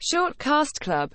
Short Cast Club.